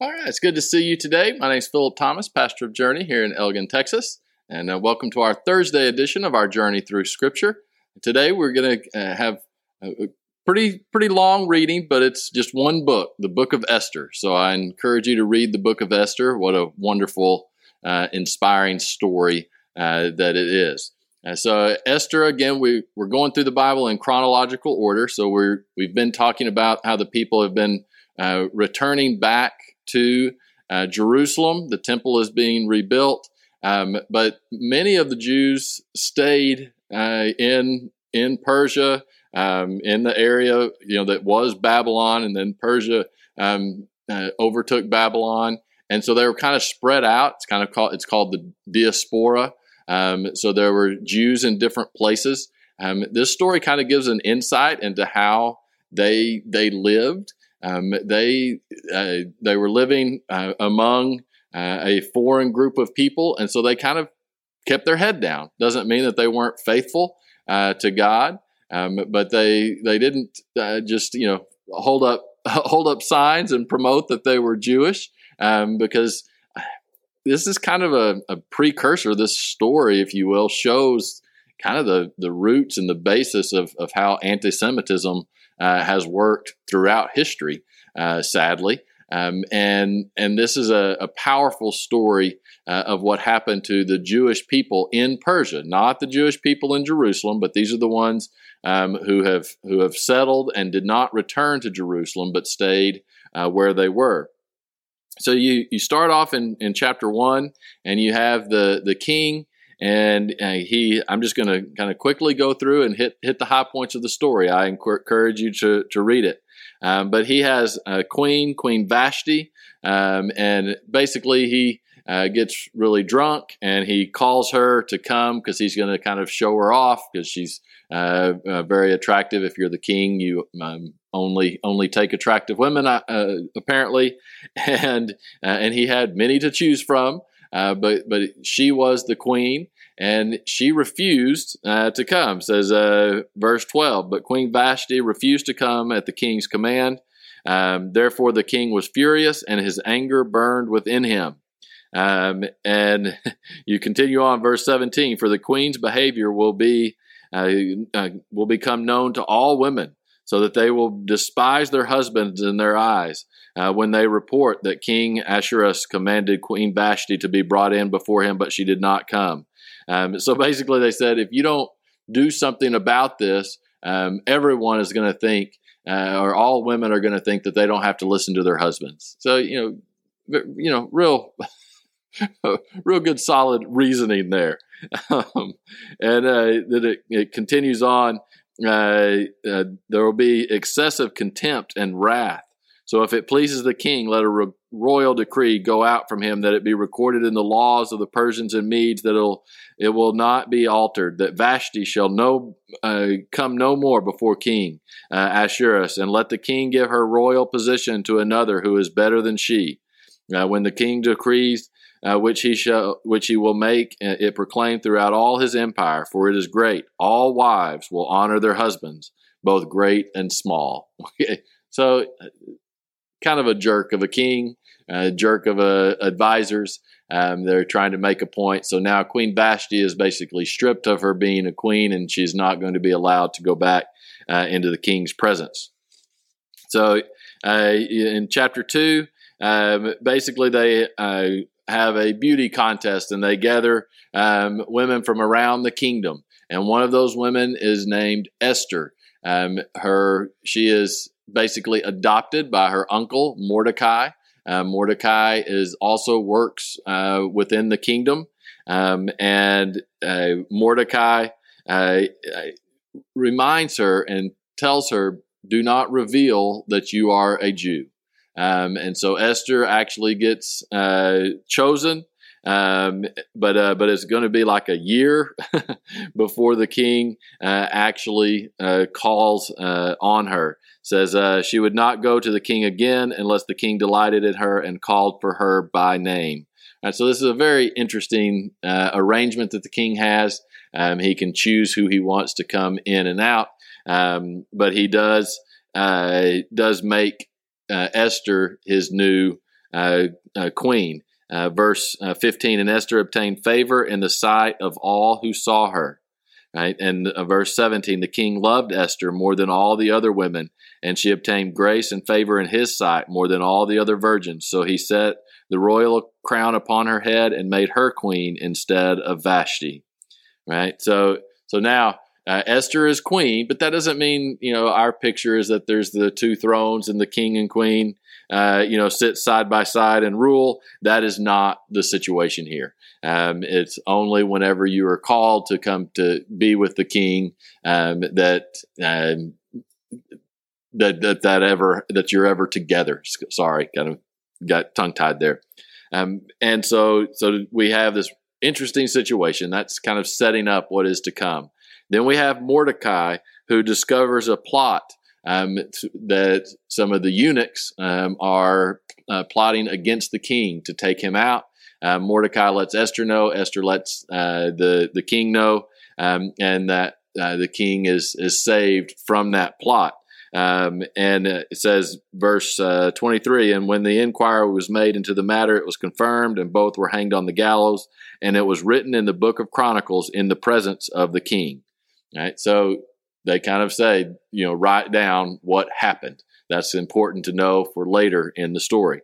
All right, it's good to see you today. My name is Philip Thomas, pastor of Journey here in Elgin, Texas, and uh, welcome to our Thursday edition of our Journey Through Scripture. Today we're going to uh, have a pretty pretty long reading, but it's just one book, the Book of Esther. So I encourage you to read the Book of Esther. What a wonderful, uh, inspiring story uh, that it is. Uh, so Esther, again, we we're going through the Bible in chronological order. So we're we've been talking about how the people have been uh, returning back to uh, Jerusalem. The temple is being rebuilt, um, but many of the Jews stayed uh, in in Persia, um, in the area you know that was Babylon, and then Persia um, uh, overtook Babylon, and so they were kind of spread out. It's kind of called it's called the diaspora. Um, so there were Jews in different places. Um, this story kind of gives an insight into how they they lived. Um, they uh, they were living uh, among uh, a foreign group of people, and so they kind of kept their head down. Doesn't mean that they weren't faithful uh, to God, um, but they they didn't uh, just you know hold up hold up signs and promote that they were Jewish um, because this is kind of a, a, precursor. This story, if you will, shows kind of the the roots and the basis of of how anti-Semitism uh, has worked throughout history, uh, sadly. Um, and and this is a, a powerful story uh, of what happened to the Jewish people in Persia, not the Jewish people in Jerusalem, but these are the ones um, who have who have settled and did not return to Jerusalem, but stayed uh, where they were. So you you start off in, in chapter one, and you have the the king and uh, he i'm just going to kind of quickly go through and hit hit the high points of the story. I encourage you to, to read it. Um, but he has a queen queen vashti um, and basically he uh, gets really drunk and he calls her to come because he's going to kind of show her off because she's uh, uh, very attractive. If you're the king you um, only only take attractive women uh, apparently. And uh, and he had many to choose from uh, but but she was the queen, and she refused uh, to come. Says uh, verse twelve. But Queen Vashti refused to come at the king's command. Um, therefore, the king was furious, and his anger burned within him. Um, and you continue on, verse seventeen. For the queen's behavior will be uh, uh, will become known to all women so that they will despise their husbands in their eyes uh, when they report that King Ahasuerus commanded Queen Vashti to be brought in before him, but she did not come. Um, so basically, they said, if you don't do something about this, um, everyone is going to think, uh, or all women are going to think that they don't have to listen to their husbands. So you know, you know, real. real good solid reasoning there um, and uh, that it, it continues on uh, uh, there will be excessive contempt and wrath. So if it pleases the king, let a re- royal decree go out from him that it be recorded in the laws of the Persians and Medes that it'll, it will not be altered, that Vashti shall no, uh, come no more before King uh, Ahasuerus, and let the king give her royal position to another who is better than she. Uh, when the king decrees uh, which he shall, which he will make uh, it proclaimed throughout all his empire, for it is great. All wives will honor their husbands, both great and small. Okay, so kind of a jerk of a king, a jerk of a advisors. Um, they're trying to make a point. So now Queen Vashti is basically stripped of her being a queen, and she's not going to be allowed to go back uh, into the king's presence. So uh, in chapter two, um, basically they uh, have a beauty contest and they gather um, women from around the kingdom. And one of those women is named Esther. Um, her she is basically adopted by her uncle Mordecai. Uh, Mordecai is also works uh, within the kingdom, um, and uh, Mordecai uh, reminds her and tells her, "Do not reveal that you are a Jew." Um, and so Esther actually gets uh, chosen, um, but uh, but it's going to be like a year before the king actually calls on her. Says uh, she would not go to the king again unless the king delighted in her and called for her by name. And so this is a very interesting arrangement that the king has. Um, he can choose who he wants to come in and out, um, but he does does make uh, Esther his new uh, uh, queen. Uh, verse uh, 15 And Esther obtained favor in the sight of all who saw her. Right? And uh, verse 17 The king loved Esther more than all the other women, and she obtained grace and favor in his sight more than all the other virgins. So he set the royal crown upon her head and made her queen instead of Vashti. Right? So, so now uh, Esther is queen, but that doesn't mean you know our picture is that there's the two thrones and the king and queen, uh, you know, sit side by side and rule. That is not the situation here. Um, it's only whenever you are called to come to be with the king um, that, um, that that that ever that you're ever together. Sorry, kind of got tongue tied there. Um, and so so we have this interesting situation that's kind of setting up what is to come. Then we have Mordecai who discovers a plot um, that some of the eunuchs um, are uh, plotting against the king to take him out. Uh, Mordecai lets Esther know. Esther lets uh, the the king know, um, and that uh, the king is is saved from that plot. Um, and it says, verse uh, 23 And when the inquiry was made into the matter, it was confirmed, and both were hanged on the gallows. And it was written in the book of Chronicles in the presence of the king. Right? So they kind of say, you know, write down what happened. That's important to know for later in the story.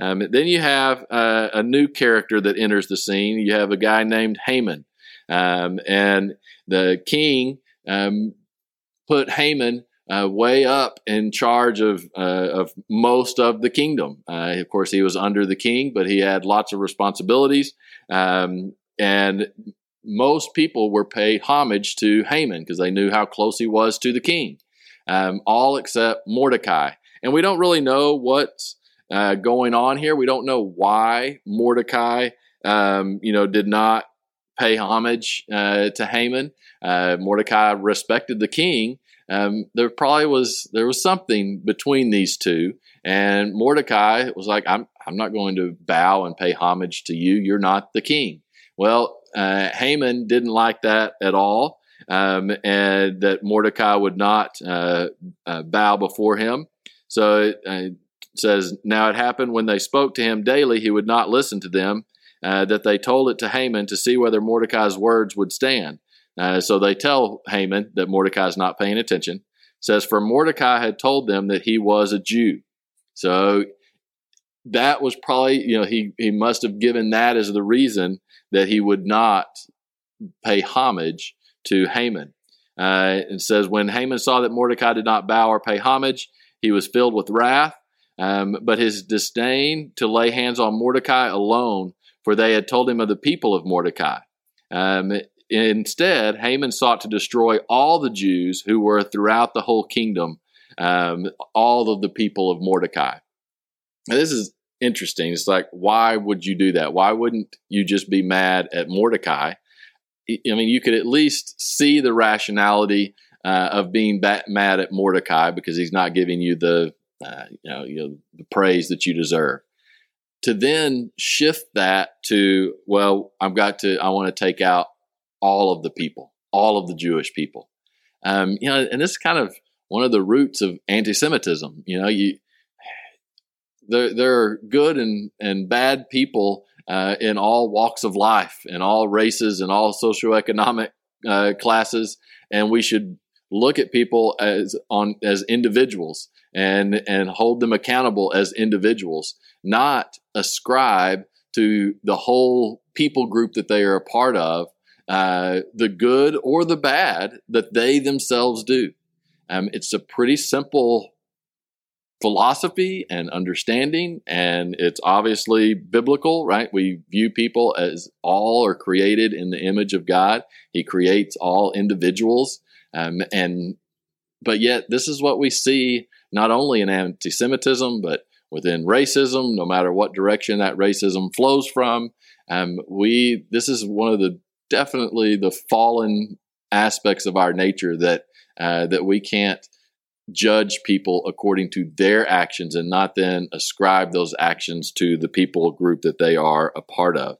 Um, then you have uh, a new character that enters the scene. You have a guy named Haman. Um, and the king um, put Haman uh, way up in charge of uh, of most of the kingdom. Uh, of course, he was under the king, but he had lots of responsibilities. Um, and most people were paid homage to Haman because they knew how close he was to the king, um, all except Mordecai. And we don't really know what's uh, going on here. We don't know why Mordecai, um, you know, did not pay homage uh, to Haman. Uh, Mordecai respected the king. Um, there probably was there was something between these two, and Mordecai was like, "I'm I'm not going to bow and pay homage to you. You're not the king." Well, uh, Haman didn't like that at all, um, and that Mordecai would not uh, uh, bow before him. So it, uh, says, Now it happened when they spoke to him daily, he would not listen to them, uh, that they told it to Haman to see whether Mordecai's words would stand. Uh, so they tell Haman that Mordecai is not paying attention. It says, For Mordecai had told them that he was a Jew. So that was probably, you know, he, he must have given that as the reason that he would not pay homage to Haman. Uh, it says, When Haman saw that Mordecai did not bow or pay homage, he was filled with wrath. Um, but his disdain to lay hands on Mordecai alone, for they had told him of the people of Mordecai. Um, instead, Haman sought to destroy all the Jews who were throughout the whole kingdom, um, all of the people of Mordecai. Now, this is interesting. It's like, why would you do that? Why wouldn't you just be mad at Mordecai? I mean, you could at least see the rationality uh, of being mad at Mordecai because he's not giving you the, uh, you, know, you know, the praise that you deserve. To then shift that to, well, I've got to, I want to take out all of the people, all of the Jewish people. Um, you know, and this is kind of one of the roots of anti-Semitism. You know, you there there are good and and bad people uh, in all walks of life, in all races, and all socioeconomic uh, classes, and we should look at people as on as individuals and and hold them accountable as individuals, not ascribe to the whole people group that they are a part of uh, the good or the bad that they themselves do. Um, it's a pretty simple philosophy and understanding, and it's obviously biblical, right? We view people as all are created in the image of God. He creates all individuals, um, and but yet this is what we see not only in anti-Semitism, but within racism. No matter what direction that racism flows from, um, we this is one of the definitely the fallen aspects of our nature that uh, that we can't judge people according to their actions and not then ascribe those actions to the people group that they are a part of.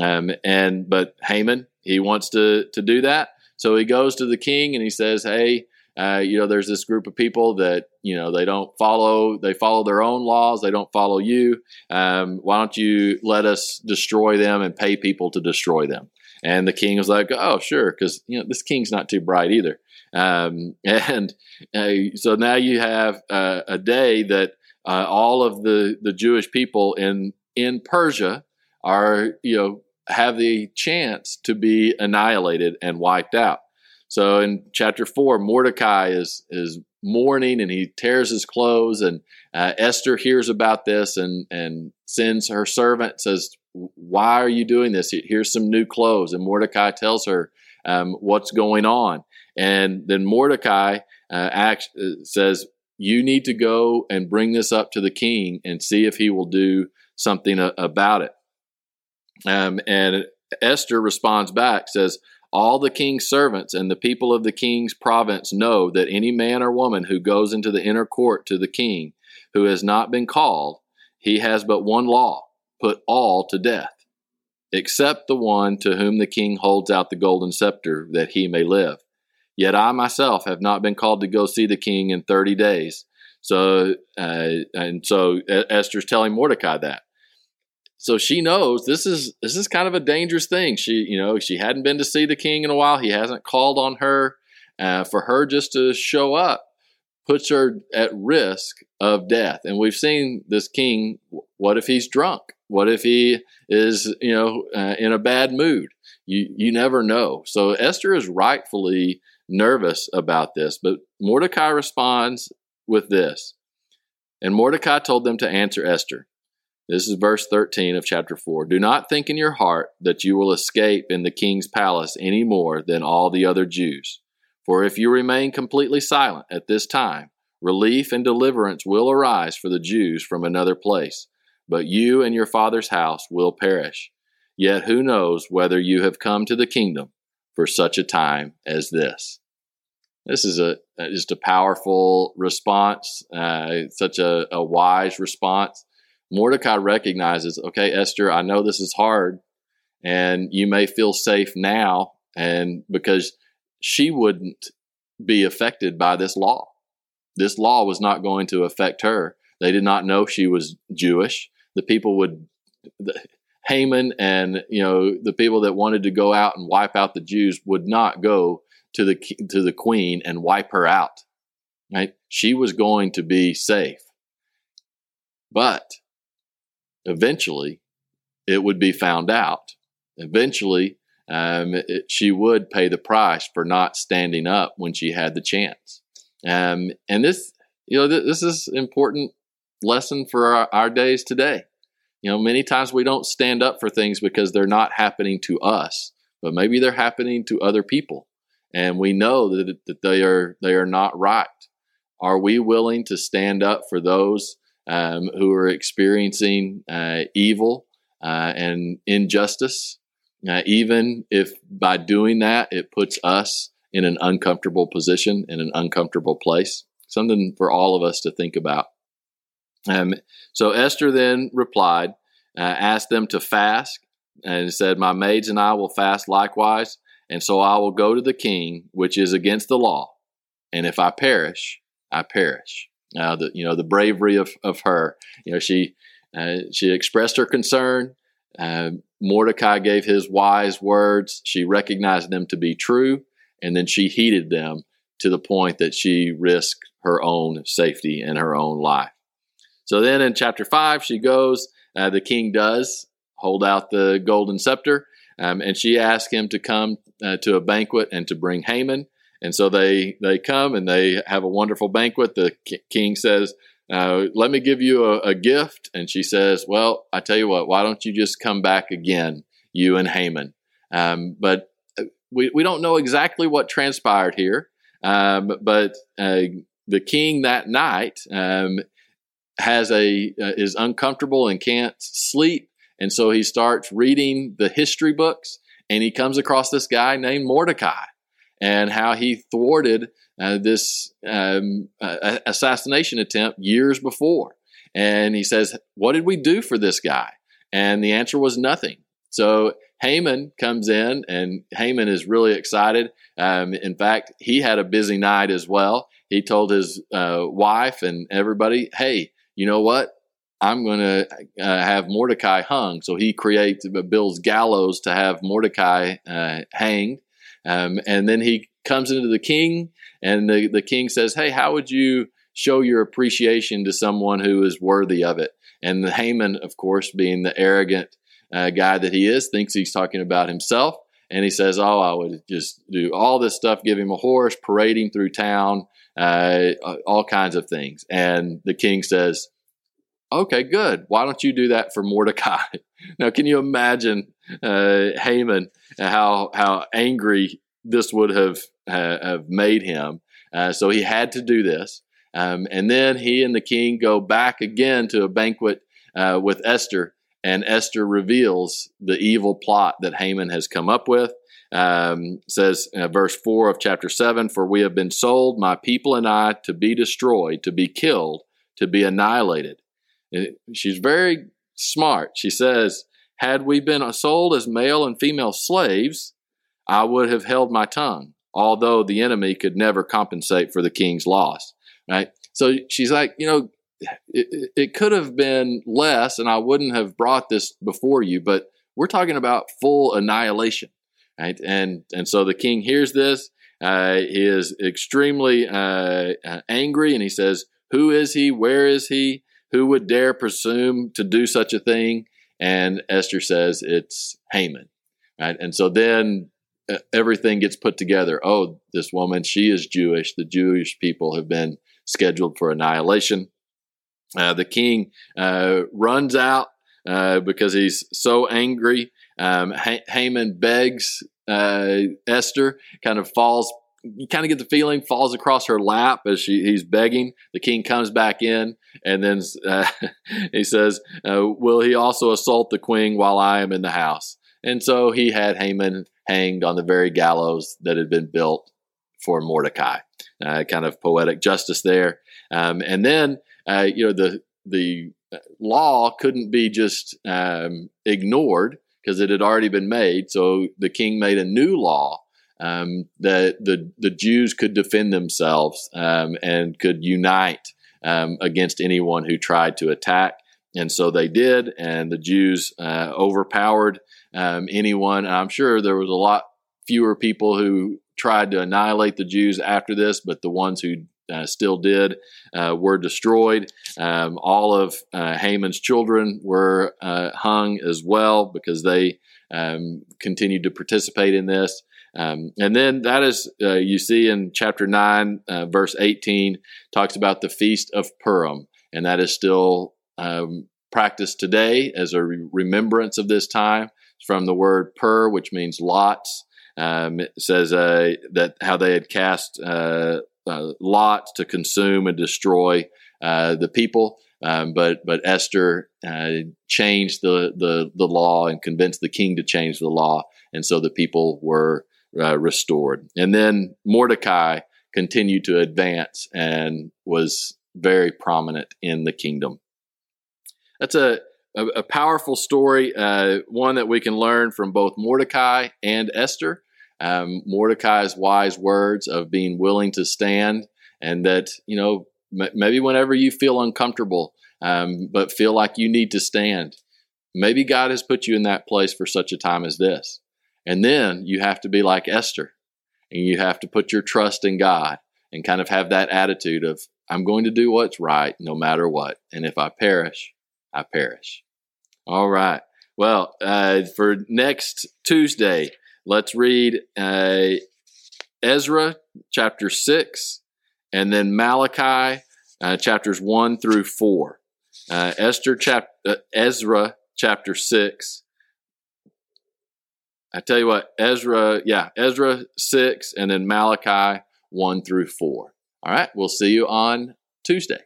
Um, and but Haman, he wants to to do that, so he goes to the king and he says, "Hey, uh, you know, there's this group of people that you know they don't follow. They follow their own laws. They don't follow you. Um, why don't you let us destroy them and pay people to destroy them? And the king was like, "Oh, sure," because you know this king's not too bright either. Um, and uh, so now you have uh, a day that uh, all of the the Jewish people in in Persia are you know have the chance to be annihilated and wiped out. So in chapter four, Mordecai is is mourning and he tears his clothes, and uh, Esther hears about this and and sends her servant says, "Why are you doing this? Here's some new clothes." And Mordecai tells her um, what's going on, and then Mordecai uh, acts, uh, says, "You need to go and bring this up to the king and see if he will do something a- about it." Um, and Esther responds back, says, All the king's servants and the people of the king's province know that any man or woman who goes into the inner court to the king who has not been called, he has but one law put all to death, except the one to whom the king holds out the golden scepter that he may live. Yet I myself have not been called to go see the king in 30 days. So, uh, and so Esther's telling Mordecai that so she knows this is this is kind of a dangerous thing. She you know she hadn't been to see the king in a while. He hasn't called on her. Uh, for her just to show up puts her at risk of death. And we've seen this king. What if he's drunk? What if he is you know uh, in a bad mood? You you never know. So Esther is rightfully nervous about this, but Mordecai responds with this. And Mordecai told them to answer Esther. This is verse 13 of chapter 4. Do not think in your heart that you will escape in the king's palace any more than all the other Jews. For if you remain completely silent at this time, relief and deliverance will arise for the Jews from another place, but you and your father's house will perish. Yet who knows whether you have come to the kingdom for such a time as this? This is a just a powerful response, uh, such a, a wise response. Mordecai recognizes, okay, Esther, I know this is hard and you may feel safe now and because she wouldn't be affected by this law. This law was not going to affect her. They did not know she was Jewish. The people would Haman and you know the people that wanted to go out and wipe out the Jews would not go to the to the queen and wipe her out. Right? She was going to be safe. But eventually it would be found out. Eventually, um, it, she would pay the price for not standing up when she had the chance. Um, and this, you know, th- this is important lesson for our, our days today. You know, many times we don't stand up for things because they're not happening to us, but maybe they're happening to other people, and we know that, that they are they are not right. Are we willing to stand up for those um, who are experiencing uh, evil uh, and injustice, uh, even if by doing that it puts us in an uncomfortable position, in an uncomfortable place. Something for all of us to think about. Um, so Esther then replied, uh, asked them to fast, and said, My maids and I will fast likewise, and so I will go to the king, which is against the law. And if I perish, I perish. Uh, the you know the bravery of, of her. You know she uh, she expressed her concern. Uh, Mordecai gave his wise words. She recognized them to be true, and then she heeded them to the point that she risked her own safety and her own life. So then in chapter five, she goes. Uh, the king does hold out the golden scepter, um, and she asks him to come uh, to a banquet and to bring Haman. And so they they come and they have a wonderful banquet. The king says, uh, "Let me give you a, a, gift," and she says, "Well, I tell you what. Why don't you just come back again, you and Haman?" Um, but uh, we we don't know exactly what transpired here. Um, but uh, the king that night um, has a uh, is uncomfortable and can't sleep, and so he starts reading the history books, and he comes across this guy named Mordecai and how he thwarted uh, this um, uh, assassination attempt years before. And he says, What did we do for this guy? And the answer was nothing. So Haman comes in, and Haman is really excited. Um, in fact, he had a busy night as well. He told his uh, wife and everybody, "Hey, you know what? I'm going to uh, have Mordecai hung." So he creates uh, builds gallows to have Mordecai uh, hanged, um, and then he comes into the king, and the the king says, "Hey, how would you?" show your appreciation to someone who is worthy of it. And the Haman, of course, being the arrogant uh, guy that he is, thinks he's talking about himself. And he says, Oh, I would just do all this stuff, give him a horse, parading through town, uh, all kinds of things. And the king says, Okay, good. Why don't you do that for Mordecai? now, can you imagine uh, Haman, how, how angry this would have, uh, have made him? Uh, so he had to do this. Um, and then he and the king go back again to a banquet uh, with Esther, and Esther reveals the evil plot that Haman has come up with. Um, says uh, verse 4 of chapter 7 For we have been sold, my people and I, to be destroyed, to be killed, to be annihilated. And she's very smart. She says, Had we been sold as male and female slaves, I would have held my tongue, although the enemy could never compensate for the king's loss right? So she's like, you know, it, it could have been less, and I wouldn't have brought this before you, but we're talking about full annihilation, right? And and so the king hears this. Uh, he is extremely uh, uh, angry, and he says, "Who is he? Where is he? Who would dare presume to do such a thing?" And Esther says, "It's Haman." Right? And so then uh, everything gets put together. Oh, this woman, she is Jewish. The Jewish people have been scheduled for annihilation. Uh, the king uh, runs out uh, because he's so angry. Um, ha- Haman begs uh, Esther, kind of falls. You kind of get the feeling falls across her lap as she, he's begging. The king comes back in, and then uh, he says, "Will he also assault the queen while I am in the house?" And so he had Haman hanged on the very gallows that had been built for Mordecai. Kind of poetic justice there. Um, and then, uh, you know, the the law couldn't be just um, ignored because it had already been made. So the king made a new law um, that the the Jews could defend themselves um, and could unite um, against anyone who tried to attack. And so they did, and the Jews uh, overpowered um, anyone. And I'm sure there was a lot fewer people who tried to annihilate the Jews after this, but the ones who uh, still did uh, were destroyed. Um, all of uh, Haman's children were uh, hung as well because they um, continued to participate in this. Um, and then that is, uh, you see in chapter 9, uh, verse 18, talks about the Feast of Purim. And that is still um, practiced today as a re- remembrance of this time. It's from the word pur, which means lots. Um, it says uh, that how they had cast uh, uh, lots to consume and destroy uh, the people. Um, but but Esther uh, changed the, the the law and convinced the king to change the law, and so the people were uh, restored. And then Mordecai continued to advance and was very prominent in the kingdom. That's a a, a powerful story, uh, one that we can learn from both Mordecai and Esther. Um, Mordecai's wise words of being willing to stand, and that, you know, m- maybe whenever you feel uncomfortable, um, but feel like you need to stand, maybe God has put you in that place for such a time as this. And then you have to be like Esther, and you have to put your trust in God and kind of have that attitude of, I'm going to do what's right no matter what. And if I perish, I perish. All right. Well, uh, for next Tuesday, let's read uh, Ezra chapter 6 and then Malachi uh, chapters 1 through 4. Uh, Esther chap- uh, Ezra chapter 6. I tell you what, Ezra, yeah, Ezra 6 and then Malachi 1 through 4. All right, we'll see you on Tuesday.